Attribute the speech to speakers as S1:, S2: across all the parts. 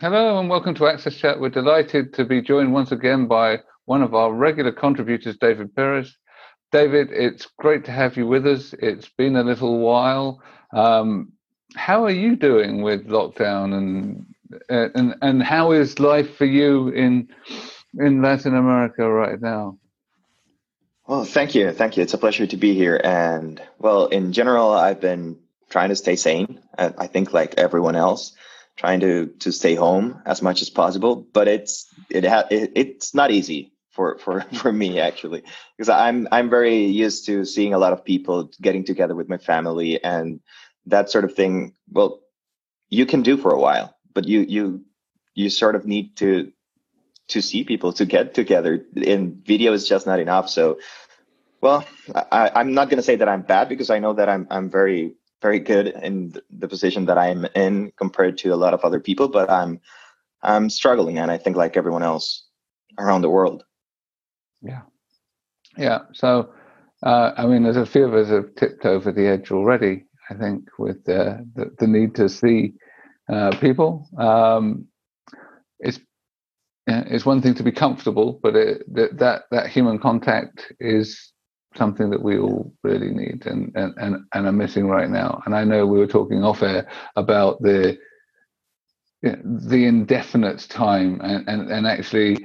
S1: Hello and welcome to Access Chat. We're delighted to be joined once again by one of our regular contributors, David Perez. David, it's great to have you with us. It's been a little while. Um, how are you doing with lockdown and and and how is life for you in in Latin America right now?
S2: Well, thank you, thank you. It's a pleasure to be here. And well, in general, I've been trying to stay sane. I think, like everyone else, trying to to stay home as much as possible. But it's it, ha- it it's not easy for for for me actually because I'm I'm very used to seeing a lot of people getting together with my family and that sort of thing. Well, you can do for a while, but you you you sort of need to to see people to get together in video is just not enough so well I, i'm not going to say that i'm bad because i know that i'm i'm very very good in the position that I'm in compared to a lot of other people, but I'm I'm struggling, and I think like everyone else around the world.
S1: Yeah, yeah. So, uh, I mean, there's a few of us have tipped over the edge already. I think with the the, need to see uh, people. Um, it's it's one thing to be comfortable, but it, that that human contact is something that we all really need and, and, and, and are missing right now. And I know we were talking off air about the the indefinite time and, and, and actually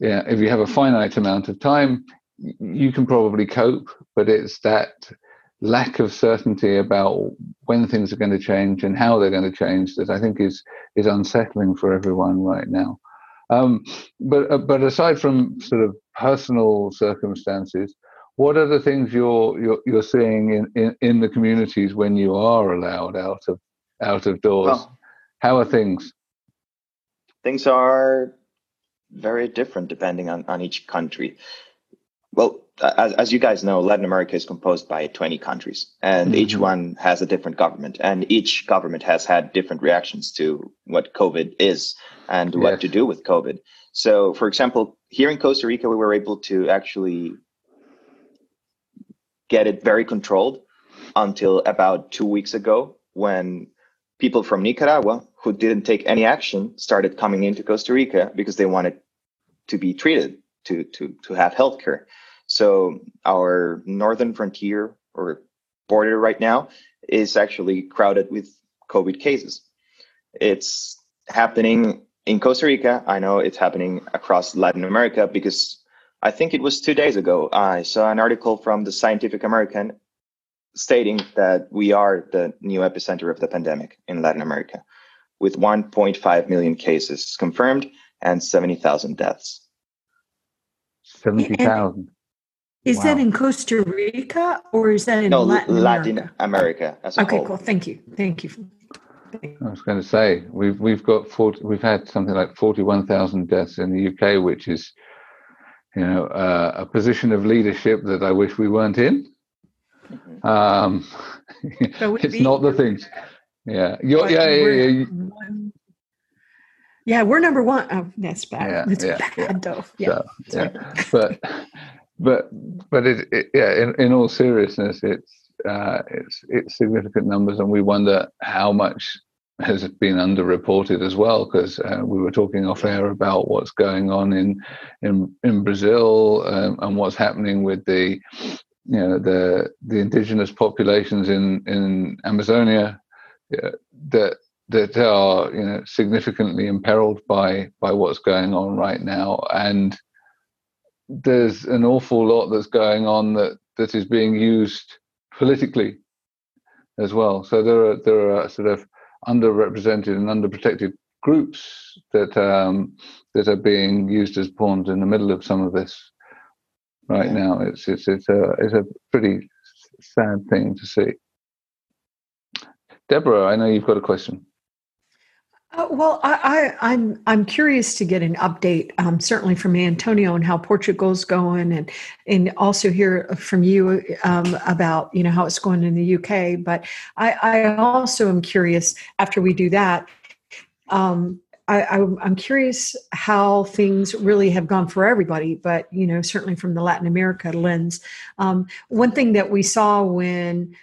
S1: yeah, if you have a finite amount of time, you can probably cope, but it's that lack of certainty about when things are going to change and how they're going to change that I think is is unsettling for everyone right now. Um, but uh, but aside from sort of personal circumstances, what are the things you're you're, you're seeing in, in, in the communities when you are allowed out of out of doors? Well, How are things?
S2: Things are very different depending on, on each country. Well, as, as you guys know, Latin America is composed by 20 countries, and mm-hmm. each one has a different government, and each government has had different reactions to what COVID is and yes. what to do with COVID. So, for example, here in Costa Rica, we were able to actually get it very controlled until about two weeks ago when people from Nicaragua who didn't take any action started coming into Costa Rica because they wanted to be treated to to to have healthcare. So our northern frontier or border right now is actually crowded with COVID cases. It's happening in Costa Rica. I know it's happening across Latin America because I think it was two days ago, I saw an article from the Scientific American stating that we are the new epicenter of the pandemic in Latin America, with 1.5 million cases confirmed and 70,000 deaths.
S1: 70,000.
S3: Is wow. that in Costa Rica or is that in no, Latin,
S2: Latin
S3: America?
S2: America
S3: okay,
S2: whole.
S3: cool. Thank you. Thank you.
S1: I was going to say we've we've got 40, we've had something like forty one thousand deaths in the UK, which is you know, uh, a position of leadership that I wish we weren't in. Mm-hmm. Um, it's not the things. Yeah, You're, yeah, yeah, yeah.
S3: Yeah, we're number one. Oh, that's bad. Yeah, it's yeah, bad yeah. though. Yeah, so,
S1: yeah. but but but it, it, yeah. In, in all seriousness, it's uh, it's it's significant numbers, and we wonder how much has been underreported as well because uh, we were talking off air about what's going on in in in Brazil um, and what's happening with the you know the the indigenous populations in in Amazonia uh, that that are you know significantly imperiled by by what's going on right now. And there's an awful lot that's going on that that is being used politically as well. So there are there are sort of underrepresented and underprotected groups that um, that are being used as pawns in the middle of some of this right yeah. now. It's it's it's a it's a pretty sad thing to see. Deborah, I know you've got a question.
S3: Uh, well, I, I, am I'm, I'm curious to get an update, um, certainly from Antonio, on how Portugal's going, and and also hear from you um, about you know how it's going in the UK. But I, I also am curious after we do that. Um, I, am curious how things really have gone for everybody, but you know certainly from the Latin America lens. Um, one thing that we saw when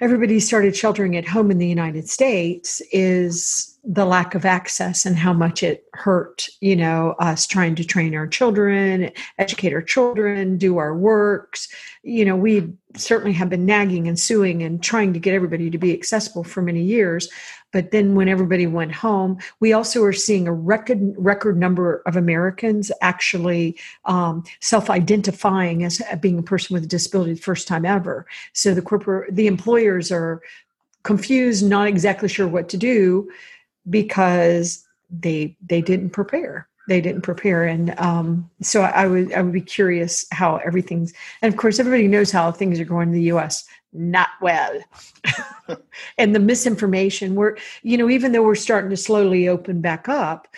S3: everybody started sheltering at home in the United States is the lack of access and how much it hurt, you know, us trying to train our children, educate our children, do our works. You know, we certainly have been nagging and suing and trying to get everybody to be accessible for many years. But then when everybody went home, we also are seeing a record record number of Americans actually um, self-identifying as being a person with a disability the first time ever. So the corporate, the employers are confused, not exactly sure what to do because they they didn't prepare. They didn't prepare. And um, so I, would i would be curious how everything's and of course everybody knows how things are going in the us not well. And the misinformation we're you know even though we're starting to slowly open back up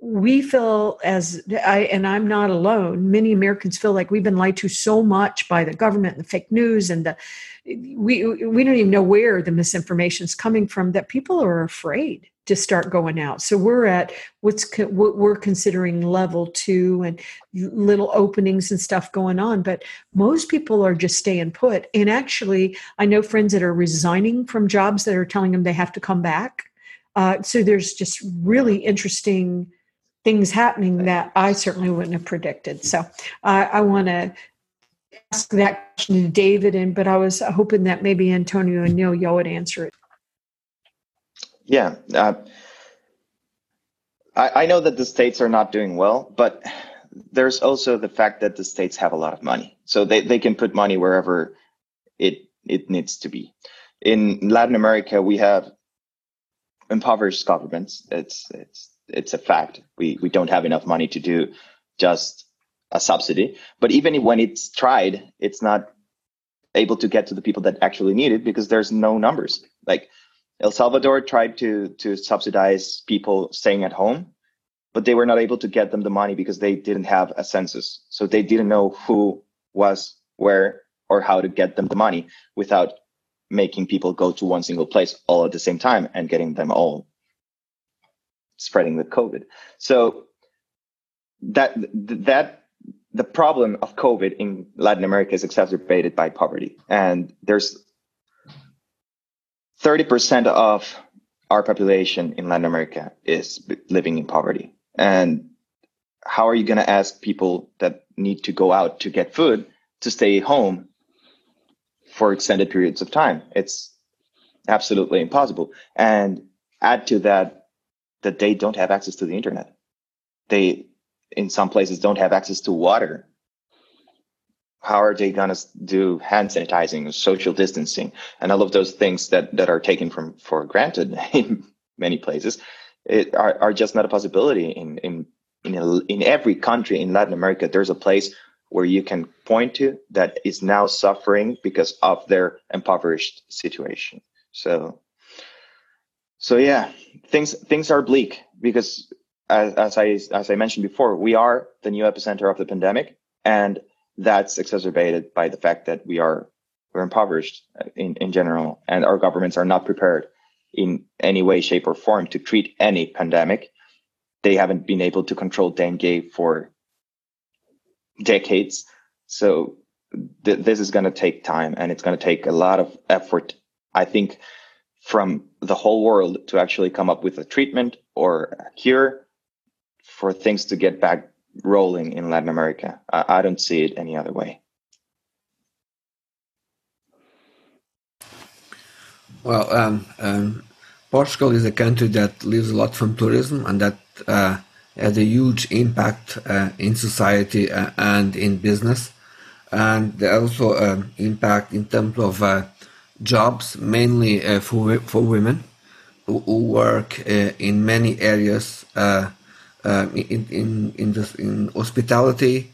S3: we feel as I and I'm not alone. Many Americans feel like we've been lied to so much by the government and the fake news and the we we don't even know where the misinformation is coming from that people are afraid to start going out. So we're at what's co- what we're considering level two and little openings and stuff going on. But most people are just staying put. And actually, I know friends that are resigning from jobs that are telling them they have to come back. Uh, so there's just really interesting things happening that I certainly wouldn't have predicted. So uh, I want to ask that question to David, and but I was hoping that maybe Antonio and Neil y'all would answer it.
S2: Yeah. Uh, I, I know that the states are not doing well, but there's also the fact that the states have a lot of money. So they, they can put money wherever it it needs to be. In Latin America, we have impoverished governments. It's it's it's a fact. We we don't have enough money to do just a subsidy. But even when it's tried, it's not able to get to the people that actually need it because there's no numbers. Like El Salvador tried to to subsidize people staying at home, but they were not able to get them the money because they didn't have a census. So they didn't know who was where or how to get them the money without making people go to one single place all at the same time and getting them all spreading the COVID. So that that the problem of COVID in Latin America is exacerbated by poverty, and there's 30% of our population in Latin America is living in poverty. And how are you going to ask people that need to go out to get food to stay home for extended periods of time? It's absolutely impossible. And add to that that they don't have access to the internet. They, in some places, don't have access to water how are they going to do hand sanitizing, social distancing, and all of those things that, that are taken from for granted in many places it, are, are just not a possibility in in in, a, in every country in Latin America. There's a place where you can point to that is now suffering because of their impoverished situation. So, so yeah, things things are bleak because as, as I as I mentioned before, we are the new epicenter of the pandemic, and that's exacerbated by the fact that we are we're impoverished uh, in, in general and our governments are not prepared in any way shape or form to treat any pandemic. They haven't been able to control dengue for decades. So th- this is going to take time and it's going to take a lot of effort i think from the whole world to actually come up with a treatment or a cure for things to get back rolling in Latin America. I, I don't see it any other way.
S4: Well, um, um, Portugal is a country that lives a lot from tourism and that uh, a huge impact uh, in society uh, and in business. And also um, impact in terms of uh, jobs, mainly uh, for, for women who, who work uh, in many areas um, in in in, this, in hospitality,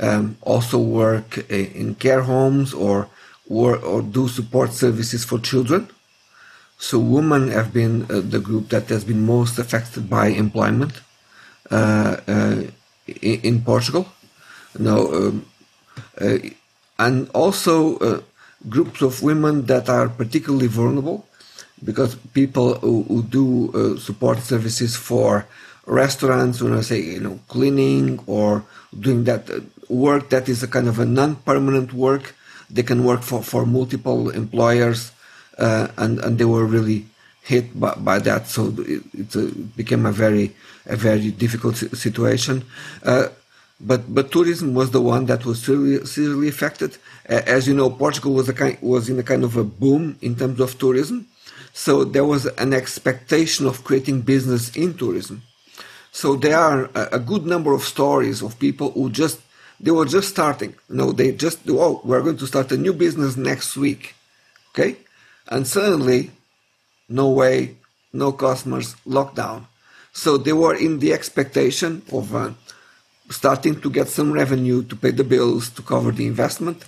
S4: um, also work uh, in care homes or or or do support services for children. So women have been uh, the group that has been most affected by employment uh, uh in, in, Portugal. Now, um, uh, and also uh, groups of women that are particularly vulnerable because people who, who do support services for restaurants when I say you know cleaning or doing that work that is a kind of a non-permanent work they can work for, for multiple employers uh, and and they were really hit by, by that. So it, it, uh, became a very a very difficult situation. Uh, but but tourism was the one that was seriously, seriously affected. As you know, Portugal was a kind, was in a kind of a boom in terms of tourism, so there was an expectation of creating business in tourism. So there are a, a good number of stories of people who just they were just starting. Know, they just oh we're going to start a new business next week, okay, and suddenly, no way, no customers, lockdown. So they were in the expectation of. Uh, starting to get some revenue to pay the bills to cover the investment.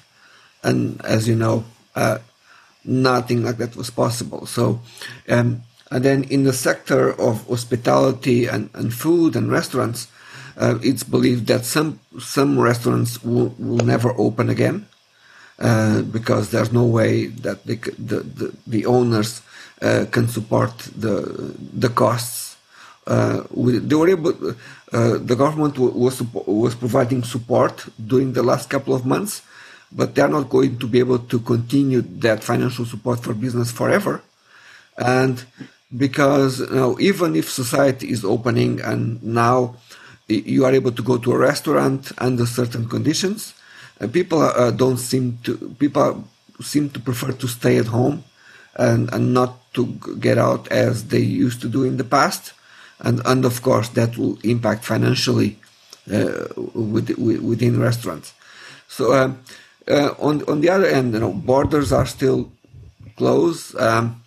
S4: And as you know, uh, nothing like that was possible. So, um, and then in the sector of hospitality and, and food and restaurants, uh, it's believed that some some restaurants will, will never open again uh, because there's no way that the, the the owners uh, can support the the costs. Uh, they were able uh, the government was was providing support during the last couple of months, but they are not going to be able to continue that financial support for business forever, and because you know, even if society is opening and now you are able to go to a restaurant under certain conditions, uh, people uh, don't seem to people seem to prefer to stay at home and, and not to get out as they used to do in the past and and of course that will impact financially uh, within restaurants. So um, uh, on on the other end, you know, borders are still closed. Um,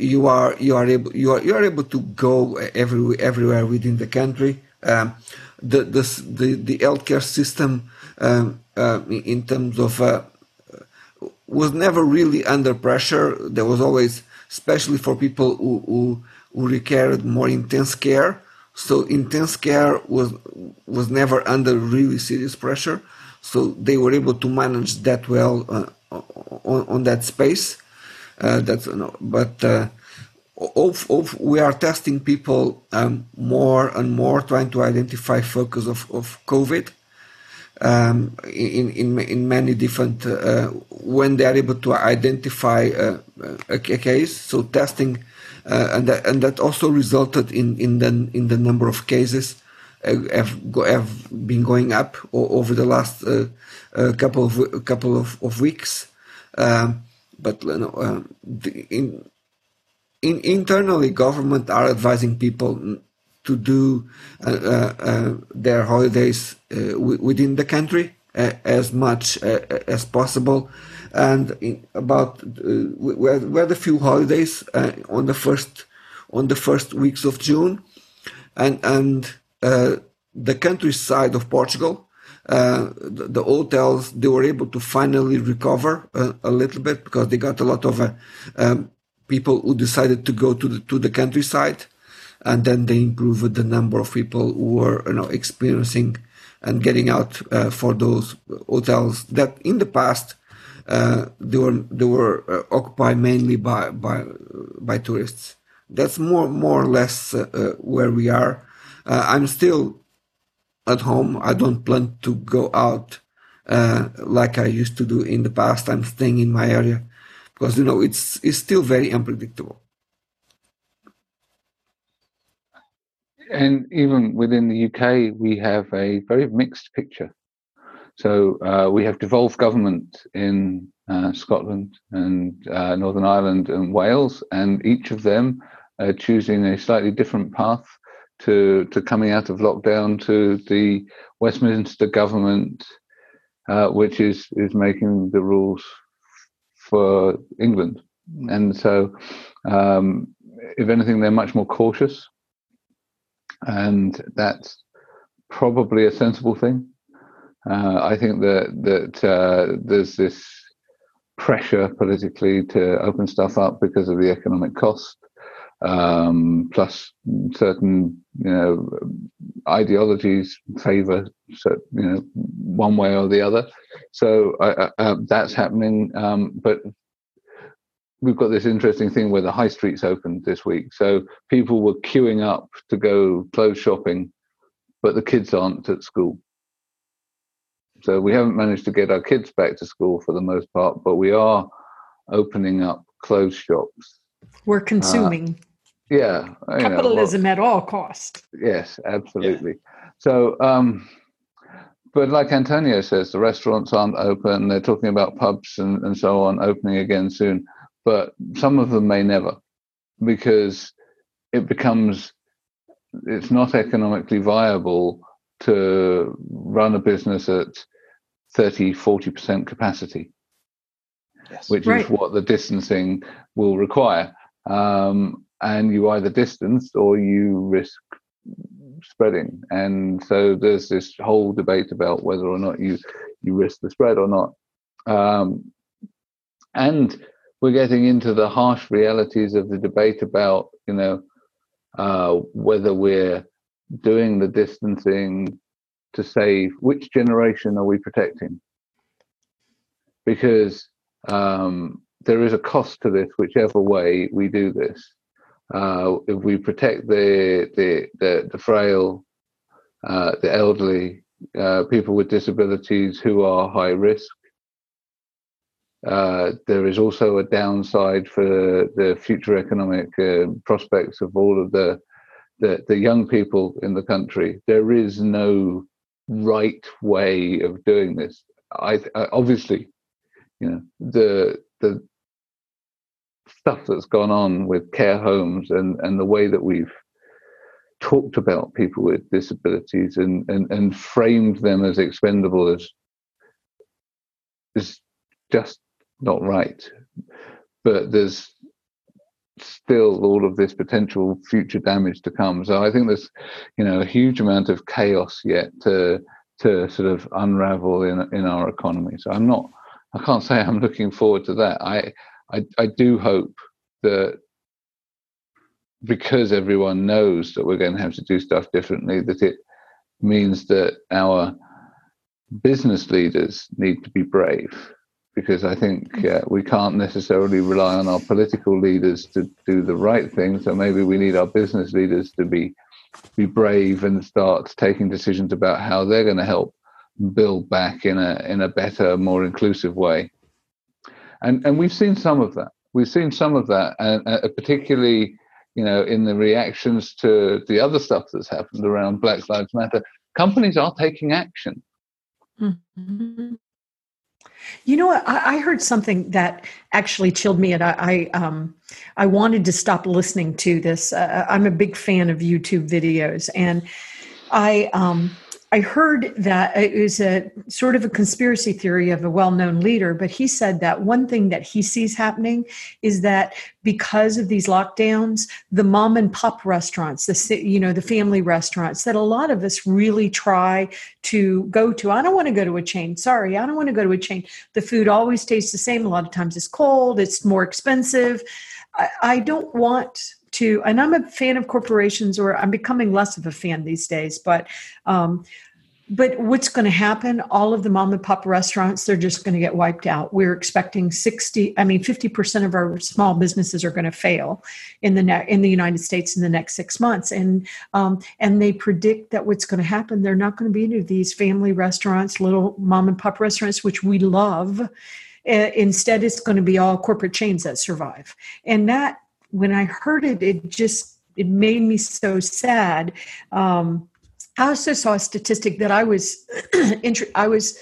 S4: you are you are able you are you are able to go every, everywhere within the country. Um, the, the the the healthcare system um, uh, in terms of uh, was never really under pressure. There was always, especially for people who, who who required more intense care. So intense care was was never under really serious pressure. So they were able to manage that well uh, on, on that space. Uh, that's but uh, of, of, we are testing people um, more and more, trying to identify focus of, of COVID um, in, in in many different uh, when they are able to identify uh, a, a, case. So testing uh, and that and that also resulted in in the in the number of cases have have been going up over the last uh, couple of couple of, of weeks. Um, but you know, the, in, in internally, government are advising people to do uh, uh, their holidays uh, within the country as much as possible and in, about uh, we, had, a few holidays uh, on the first on the first weeks of June, and and uh, the countryside of Portugal. Uh, the, the, hotels they were able to finally recover uh, a little bit because they got a lot of uh, um, people who decided to go to the to the countryside, and then they improved the number of people who were you know experiencing and getting out for those hotels that in the past uh, they were they were uh, occupied mainly by by by tourists. That's more more or less uh, uh where we are. Uh, I'm still at home. I don't plan to go out like I used to do in the past. I'm staying in my area because you know it's it's still very unpredictable.
S1: And even within the UK, we have a very mixed picture. So uh, we have devolved government in uh, Scotland and uh, Northern Ireland and Wales, and each of them are choosing a slightly different path to to coming out of lockdown to the Westminster government, uh, which is is making the rules for England. And so, um, if anything, they're much more cautious, and that's probably a sensible thing. Uh, I think that that uh, there's this pressure politically to open stuff up because of the economic cost, um, plus certain you know ideologies favour you know one way or the other. So uh, uh, that's happening, um, but. We've got this interesting thing where the high streets opened this week. So people were queuing up to go clothes shopping, but the kids aren't at school. So we haven't managed to get our kids back to school for the most part, but we are opening up clothes shops.
S3: We're consuming.
S1: Yeah.
S3: Capitalism know, well, at all costs.
S1: Yes, absolutely. Yeah. So, um, but like Antonio says, the restaurants aren't open. They're talking about pubs and, and so on opening again soon, but some of them may never because it becomes it's not economically viable to run a business at 30 40% capacity yes. which right. is what the distancing will require um, and you either distance or you risk spreading. And so there's this whole debate about whether or not you you risk the spread or not. Um, and we're getting into the harsh realities of the debate about you know uh, whether we're doing the distancing to save which generation are we protecting because um, there is a cost to this whichever way we do this uh, if we protect the the the, the frail, uh, the elderly, uh, people with disabilities who are high risk. Uh, there is also a downside for the future economic uh, prospects of all of the, the the young people in the country. There is no right way of doing this. I, I obviously, you know, the the stuff that's gone on with care homes and, and the way that we've talked about people with disabilities and, and, and framed them as expendable as is just not right. But there's still all of this potential future damage to come. So I think there's, you know, a huge amount of chaos yet to to sort of unravel in in our economy. So I'm not, I can't say I'm looking forward to that. I I, I do hope that because everyone knows that we're going to have to do stuff differently, that it means that our business leaders need to be brave. Because I think uh, we can't necessarily rely on our political leaders to do the right thing. So maybe we need our business leaders to be be brave and start taking decisions about how they're going to help build back in a in a better, more inclusive way and and we've seen some of that. We've seen some of that, and uh, particularly, you know, in the reactions to the other stuff that's happened around Black Lives Matter. Companies are taking action.
S3: Mm-hmm. You know? I, I, heard something that actually chilled me, and I, I, um, I wanted to stop listening to this. Uh, I'm a big fan of YouTube videos, and I um, I heard that it was a sort of a conspiracy theory of a well-known leader, but he said that one thing that he sees happening is that because of these lockdowns, the mom and pop restaurants, the you know the family restaurants that a lot of us really try to go to. I don't want to go to a chain. Sorry, I don't want to go to a chain. The food always tastes the same. A lot of times it's cold. It's more expensive. I, I don't want to and i'm a fan of corporations or i'm becoming less of a fan these days but um, but what's going to happen? All of the mom and pop restaurants they're just going to get wiped out. We're expecting 60 i mean 50% of our small businesses are going to fail in the ne- in the united states in the next six months. And um, and they predict that what's going to happen they're not going to be any of these family restaurants little mom and pop restaurants which we love. Uh, instead it's going to be all corporate chains that survive. And that when I heard it, it just it made me so sad. Um, I also saw a statistic that I was I was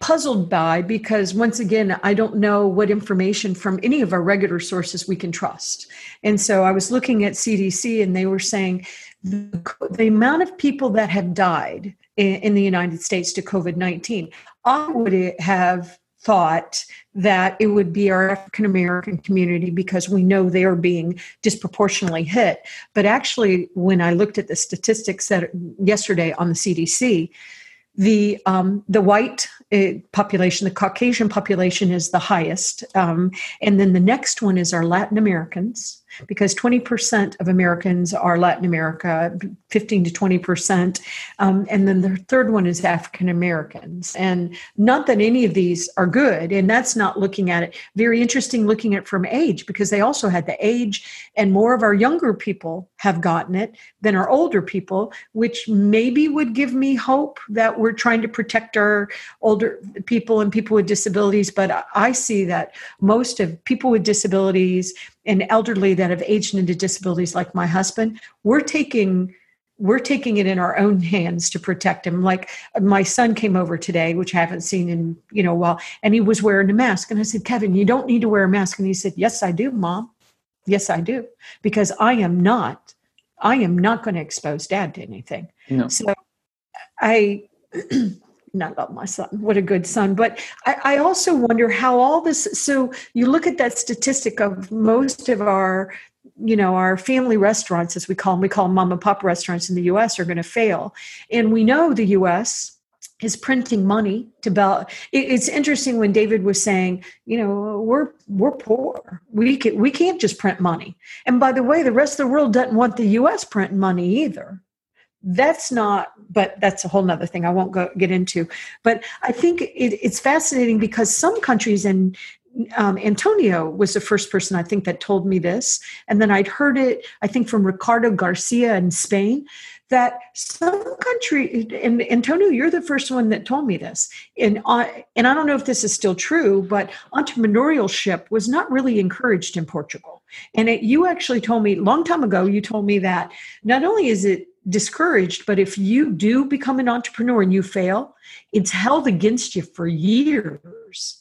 S3: puzzled by because once again I don't know what information from any of our regular sources we can trust. And so I was looking at CDC and they were saying the, the amount of people that have died in, in the United States to COVID 19, I would have thought that it would be our African American community because we know they're being disproportionately hit. But actually, when I looked at the statistics that yesterday on the CDC, the um, the white population, the Caucasian population, is the highest, um, and then the next one is our Latin Americans, because 20% of Americans are Latin America, 15 to 20%. Um, and then the third one is African Americans. And not that any of these are good, and that's not looking at it. Very interesting looking at from age because they also had the age, and more of our younger people have gotten it than our older people, which maybe would give me hope that we're trying to protect our older people and people with disabilities. But I see that most of people with disabilities and elderly that have aged into disabilities, like my husband, we're taking we're taking it in our own hands to protect him. Like my son came over today, which I haven't seen in you know a while, and he was wearing a mask, and I said, Kevin, you don't need to wear a mask, and he said, Yes, I do, Mom. Yes, I do, because I am not, I am not going to expose Dad to anything. No. So I not about my son. What a good son. But I, I, also wonder how all this. So you look at that statistic of most of our, you know, our family restaurants, as we call them, we call them mom and pop restaurants in the U.S. are going to fail, and we know the U.S. is printing money to bell. It's interesting when David was saying, you know, we're we're poor. We can, we can't just print money. And by the way, the rest of the world doesn't want the U.S. printing money either that's not but that's a whole nother thing i won't go get into. But i think it, it's fascinating because some countries and um, antonio was the first person i think that told me this and then i'd heard it i think from ricardo garcia in spain that some country and antonio you're the first one that told me this. And uh, and i don't know if this is still true but entrepreneurship was not really encouraged in portugal. And it, you actually told me long time ago you told me that not only is it discouraged but if you do become an entrepreneur and you fail it's held against you for years.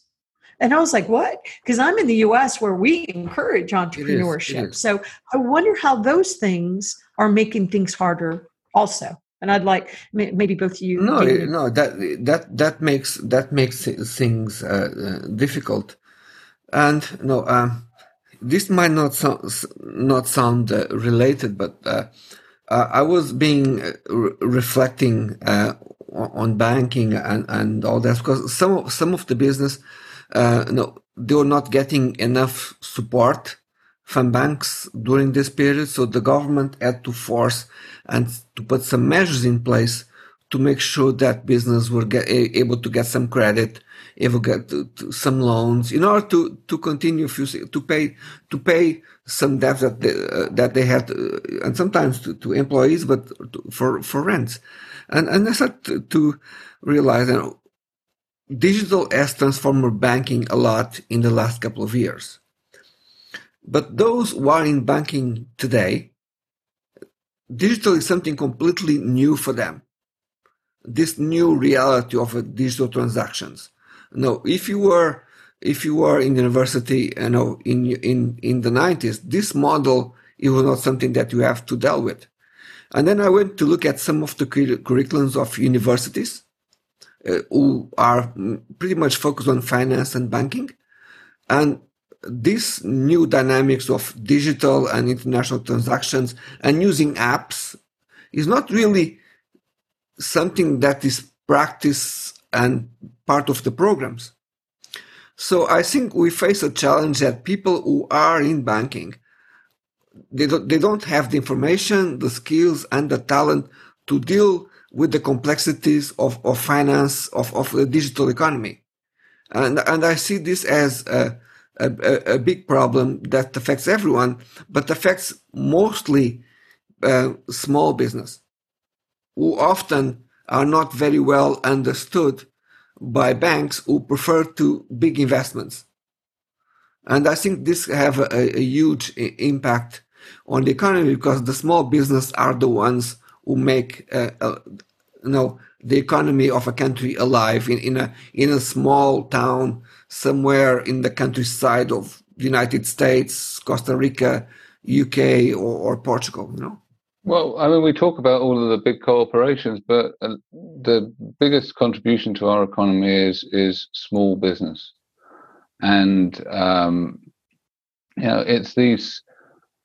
S3: And i was like what? Because i'm in the us where we encourage entrepreneurship it is, it is. so i wonder how those things are making things harder also. And i'd like maybe both of you
S4: no no that that that makes that makes things uh, uh, difficult. And no um, this might not sound not sound uh, related but uh, uh, I was being uh, re- reflecting uh, on banking and, and all that because some of, some of the business, uh, no, they were not getting enough support from banks during this period. So the government had to force and to put some measures in place to make sure that business were get, able to get some credit, to get to, to some loans in order to, to continue to pay to pay some debts that they, uh, that they had, uh, and sometimes to, to employees, but to, for for rents. And and I started to, realize that digital has transformed banking a lot in the last couple of years. But those who are in banking today, digital is something completely new for them. This new reality of digital transactions. No, if you were if you were in university, you know, in in in the 90s, this model it was not something that you have to deal with. And then I went to look at some of the curriculums of universities uh, who are pretty much focused on finance and banking. And this new dynamics of digital and international transactions and using apps is not really something that is practiced and part of the programs. So I think we face a challenge that people who are in banking, they don't, they don't have the information, the skills, and the talent to deal with the complexities of, of finance, of, of the digital economy. And, and I see this as a, a, a big problem that affects everyone, but affects mostly uh, small business, who often are not very well understood by banks who prefer to big investments. And I think this have a, a huge impact on the economy because the small business are the ones who make uh, uh, you know the economy of a country alive in, in a in a small town somewhere in the countryside of the United States, Costa Rica, UK, or, or Portugal. You know.
S1: Well, I mean, we talk about all of the big corporations, but uh, the biggest contribution to our economy is is small business, and um, you know, it's these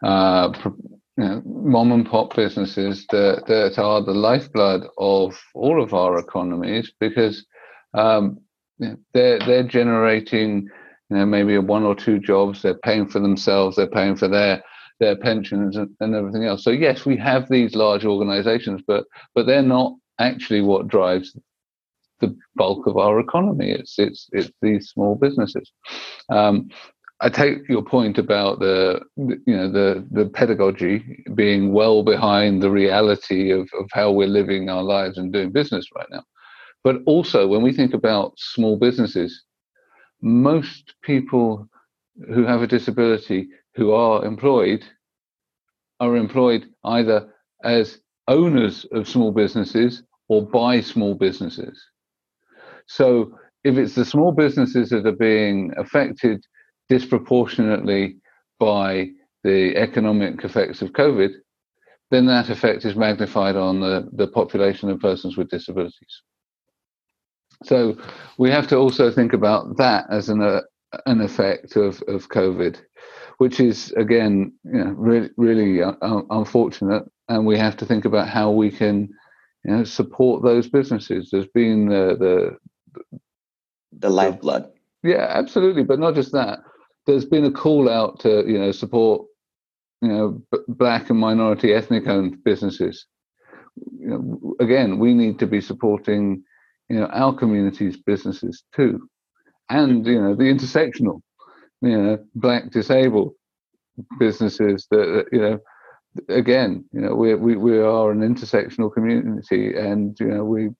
S1: uh, you know, mom and pop businesses that that are the lifeblood of all of our economies because um, they're they're generating you know maybe one or two jobs. They're paying for themselves. They're paying for their their pensions and, and everything else. So yes, we have these large organisations, but but they're not actually what drives the bulk of our economy. It's it's it's these small businesses. Um, I take your point about the you know the the pedagogy being well behind the reality of, of how we're living our lives and doing business right now. But also when we think about small businesses, most people who have a disability who are employed are employed either as owners of small businesses or by small businesses. So if it's the small businesses that are being affected disproportionately by the economic effects of COVID, then that effect is magnified on the, the population of persons with disabilities. So we have to also think about that as an, uh, an effect of, of COVID, which is, again, you know, really, really uh, unfortunate. And we have to think about how we can you know, support those businesses. There's been the, the,
S2: the lifeblood.
S1: Yeah, absolutely. But not just that there's been a call out to you know support you know b- black and minority ethnic owned businesses you know, again we need to be supporting you know our communities businesses too and you know the intersectional you know black disabled businesses that you know again you know we we, we are an intersectional community and you know we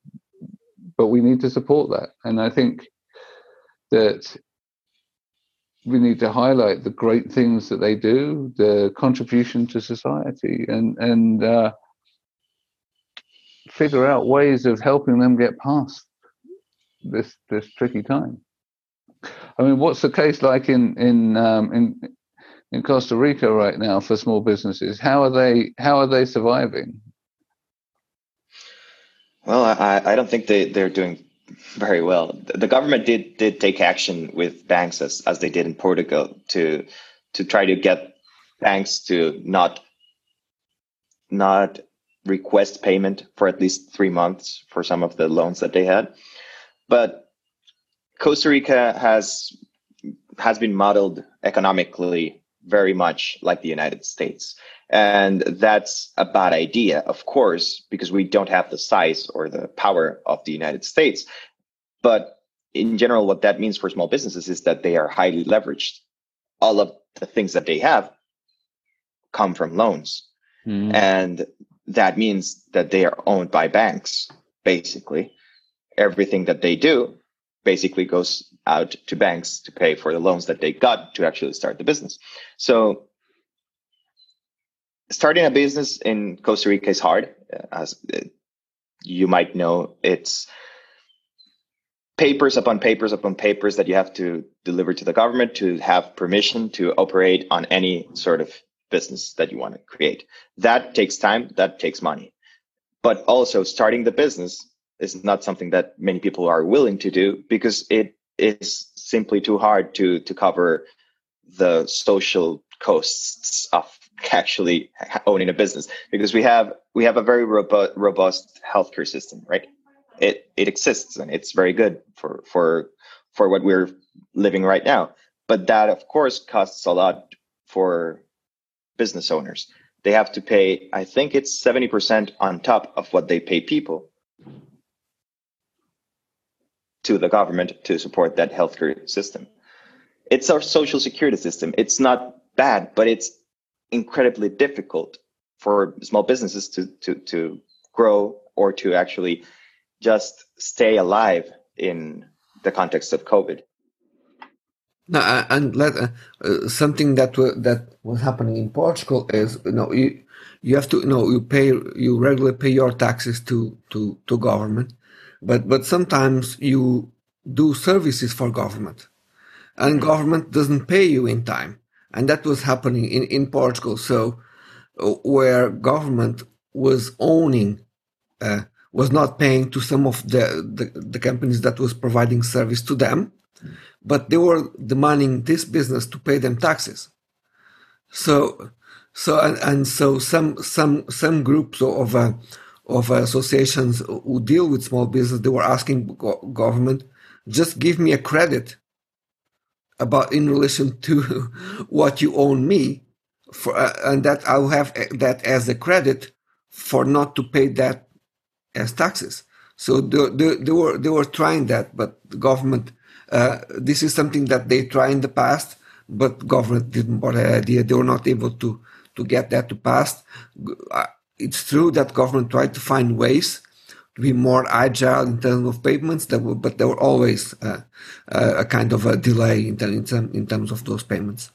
S1: but we need to support that and i think that we need to highlight the great things that they do, the contribution to society, and and uh, figure out ways of helping them get past this this tricky time. I mean, what's the case like in in um, in in Costa Rica right now for small businesses? How are they how are they surviving?
S2: Well, I, I don't think they, they're doing very well. The government did did take action with banks as, as they did in Portugal to to try to get banks to not not request payment for at least three months for some of the loans that they had. But Costa Rica has has been modeled economically very much like the United States. And that's a bad idea, of course, because we don't have the size or the power of the United States. But in general, what that means for small businesses is that they are highly leveraged. All of the things that they have come from loans. Mm. And that means that they are owned by banks, basically. Everything that they do basically goes out to banks to pay for the loans that they got to actually start the business. So starting a business in Costa Rica is hard. Uh, as uh, you might know, it's papers upon papers upon papers that you have to deliver to the government to have permission to operate on any sort of business that you want to create. That takes time, that takes money. But also starting the business is not something that many people are willing to do because it is simply too hard to to cover the social costs of actually owning a business because we have we have a very robust robust healthcare system right? It it exists and it's very good for for for what we're living right now. But that of course costs a lot for business owners. They have to pay i think it's 70% on top of what they pay people to the government to support that healthcare system. It's our social security system. It's not bad but it's incredibly difficult for small businesses to to to grow or to actually just stay alive in the context of COVID.
S4: No, and let, uh, uh, something that that was happening in Portugal is you know you you have to you know you pay you regularly pay your taxes to to to government, but but sometimes you do services for government, and mm-hmm. government doesn't pay you in time, and that was happening in in Portugal. So uh, where government was owning uh, was not paying to some of the, the, the companies that was providing service to them, but they were demanding this business to pay them taxes. So, so and, and so some some some groups of uh, of associations who deal with small business they were asking go- government just give me a credit about in relation to what you own me for uh, and that I'll have that as a credit for not to pay that as taxes. So they, they, they were they were trying that, but the government. Uh, this is something that they tried in the past, but government didn't idea. They were not able to to get that to pass. Uh, it's true that government tried to find ways to be more agile in terms of payments, that were, but there were always uh, uh, a kind of a delay in, in, in terms of those payments.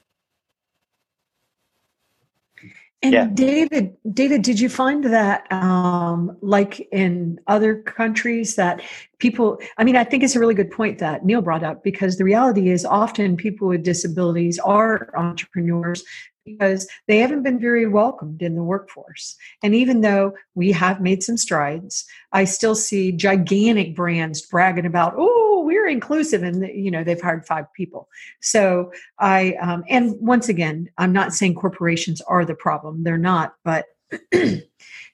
S3: And yeah. David, David, did you find that, um, like in other countries, that people? I mean, I think it's a really good point that Neil brought up because the reality is often people with disabilities are entrepreneurs because they haven't been very welcomed in the workforce. And even though we have made some strides, I still see gigantic brands bragging about, oh, we're inclusive, and you know they've hired five people. So I, um, and once again, I'm not saying corporations are the problem; they're not, but.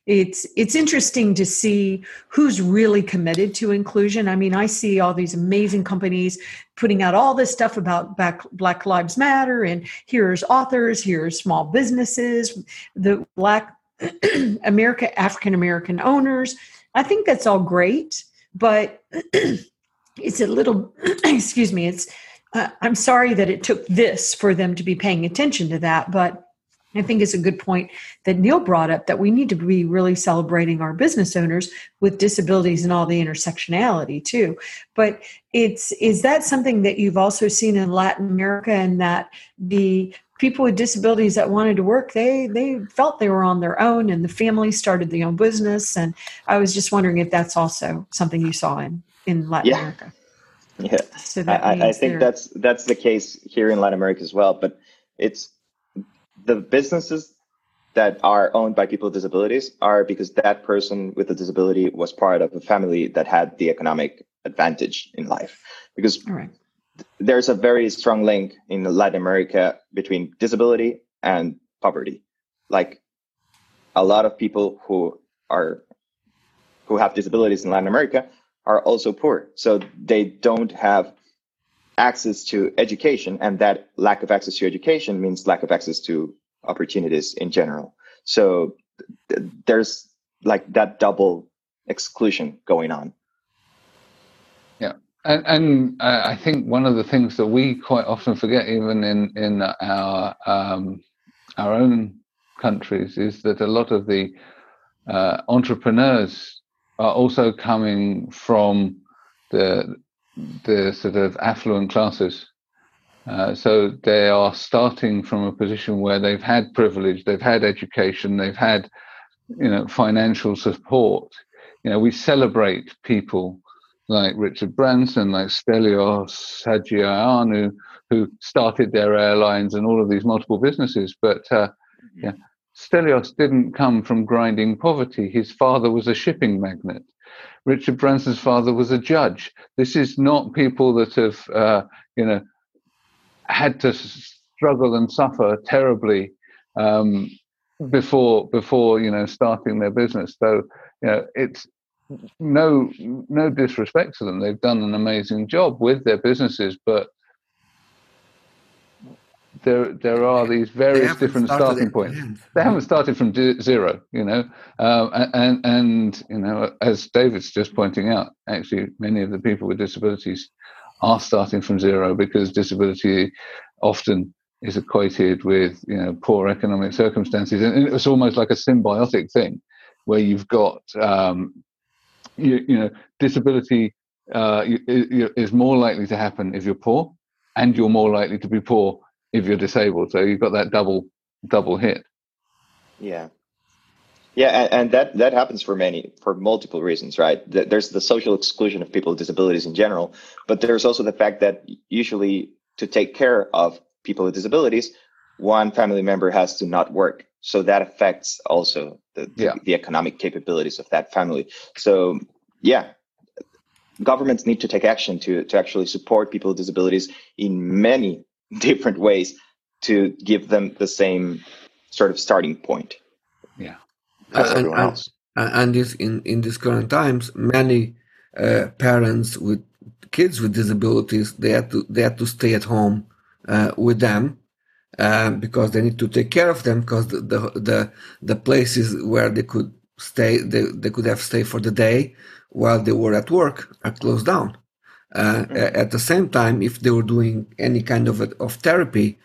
S3: it's it's interesting to see who's really committed to inclusion. I mean, I see all these amazing companies putting out all this stuff about Black, Lives Matter, and here's authors, here's small businesses, the Black America African American owners. I think that's all great, but it's a little excuse me. It's uh, I'm sorry that it took this for them to be paying attention to that, but I think it's a good point that Neil brought up that we need to be really celebrating our business owners with disabilities and all the intersectionality too. But it's is that something that you've also seen in Latin America and that the people with disabilities that wanted to work they they felt they were on their own and the family started their own business and I was just wondering if that's also something you saw in in Latin
S2: yeah.
S3: America.
S2: Yeah, so I, I think that's that's the case here in Latin America as well. But it's the businesses that are owned by people with disabilities are because that person with a disability was part of a family that had the economic advantage in life. Because right. there's a very strong link in Latin America between disability and poverty. Like a lot of people who are who have disabilities in Latin America are also poor. So they don't have access to education and that lack of access to education means lack of access to opportunities in general. So th- there's like that double exclusion going on.
S1: Yeah. And, and i think one of the things that we quite often forget even in in our um, our own countries is that a lot of the uh, entrepreneurs are also coming from the the sort of affluent classes. Uh, so they are starting from a position where they've had privilege, they've had education, they've had, you know, financial support. You know, we celebrate people like Richard Branson, like Stelios Haji-Ioannou, who started their airlines and all of these multiple businesses. But uh, yeah, Stelios didn't come from grinding poverty. His father was a shipping magnate. Richard Branson's father was a judge. This is not people that have, uh, you know, had to struggle and suffer terribly um, before before you know starting their business. So you know, it's no no disrespect to them. They've done an amazing job with their businesses, but there there are these various different starting points. They haven't started from zero, you know, um, and and you know, as David's just pointing out, actually, many of the people with disabilities are starting from zero because disability often is equated with you know poor economic circumstances, and it's almost like a symbiotic thing where you've got um, you, you know disability uh, is more likely to happen if you're poor, and you're more likely to be poor if you're disabled. So you've got that double double hit.
S2: Yeah. Yeah, and, and, that that happens for many for multiple reasons, right? There's the social exclusion of people with disabilities in general, but there's also the fact that usually to take care of people with disabilities, one family member has to not work, so that affects also the yeah. the, the economic capabilities of that family. So yeah, governments need to take action to to actually support people with disabilities in many different ways to give them the same sort of starting point.
S1: Yeah,
S4: as and, everyone else. And this in in these current times, many uh, parents with kids with disabilities they had to they had to stay at home uh, with them, um, because they need to take care of them because the, the, the the places where they could stay they, they could have stay for the day while they were at work are closed down. Uh, mm-hmm. At the same time, if they were doing any kind of of therapy,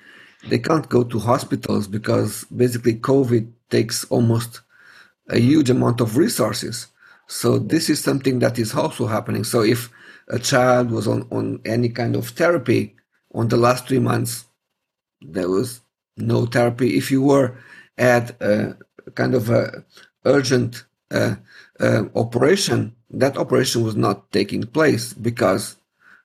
S4: they can't go to hospitals because basically COVID takes almost a huge amount of resources. So this is something that is also happening. So if a child was on, on any kind of therapy on the last three months, there was no therapy. If you were at a kind of a urgent uh, uh, operation, that operation was not taking place because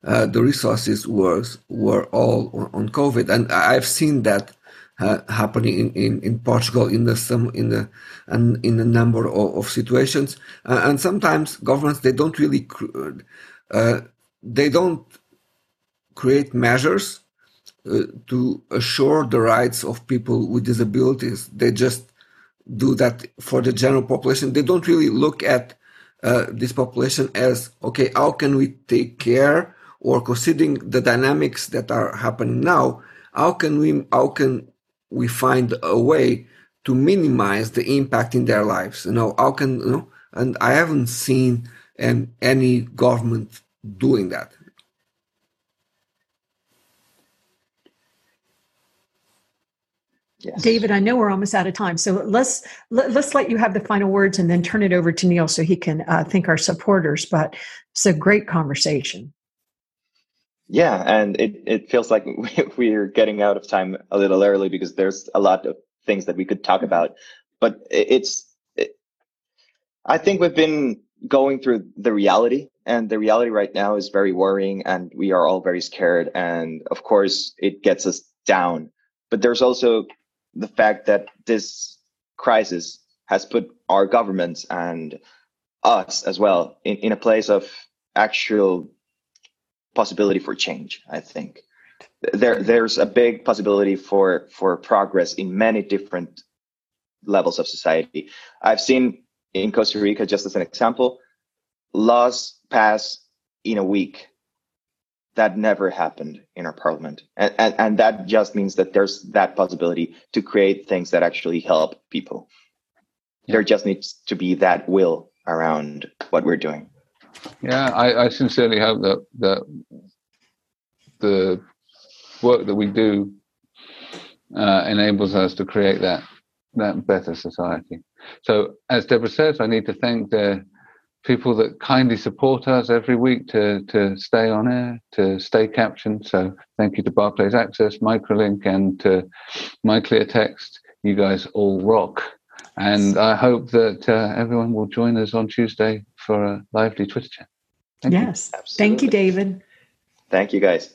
S4: uh, the resources were were all on, COVID, and I've seen that uh, happening in, in, in Portugal in the some in the and in a number of, of situations, uh, and sometimes governments they don't really uh, they don't create measures uh, to assure the rights of people with disabilities. They just do that for the general population. They don't really look at uh, this population as okay, how can we take care or considering the dynamics that are happening now, how can we how can we find a way to minimize the impact in their lives? You know, how can you know? And I haven't seen um, any government doing that.
S3: Yes. David, I know we're almost out of time, so let's let, us let us let you have the final words and then turn it over to Neil so he can uh, thank our supporters. But it's a great conversation.
S2: Yeah, and it, it feels like we're getting out of time a little early because there's a lot of things that we could talk about. But it's, it, I think we've been going through the reality, and the reality right now is very worrying, and we are all very scared. And of course, it gets us down. But there's also the fact that this crisis has put our governments and us as well in, in a place of actual possibility for change i think. There there's a big possibility for for progress in many different levels of society. I've seen in costa rica just as an example laws pass in a week that never happened in our parliament. And, and, and that just means that there's that possibility to create things that actually help people. Yeah. There just needs to be that will around what we're doing.
S1: Yeah, I, I sincerely hope that, that the work that we do uh, enables us to create that that better society. So, as Deborah says, I need to thank the people that kindly support us every week to, to stay on air, to stay captioned. So thank you to Barclays Access, Microlink, and to MyClearText. You guys all rock. And I hope that uh, everyone will join us on Tuesday for a lively Twitter chat.
S3: Thank yes. You. Thank you, David.
S2: Thank you, guys.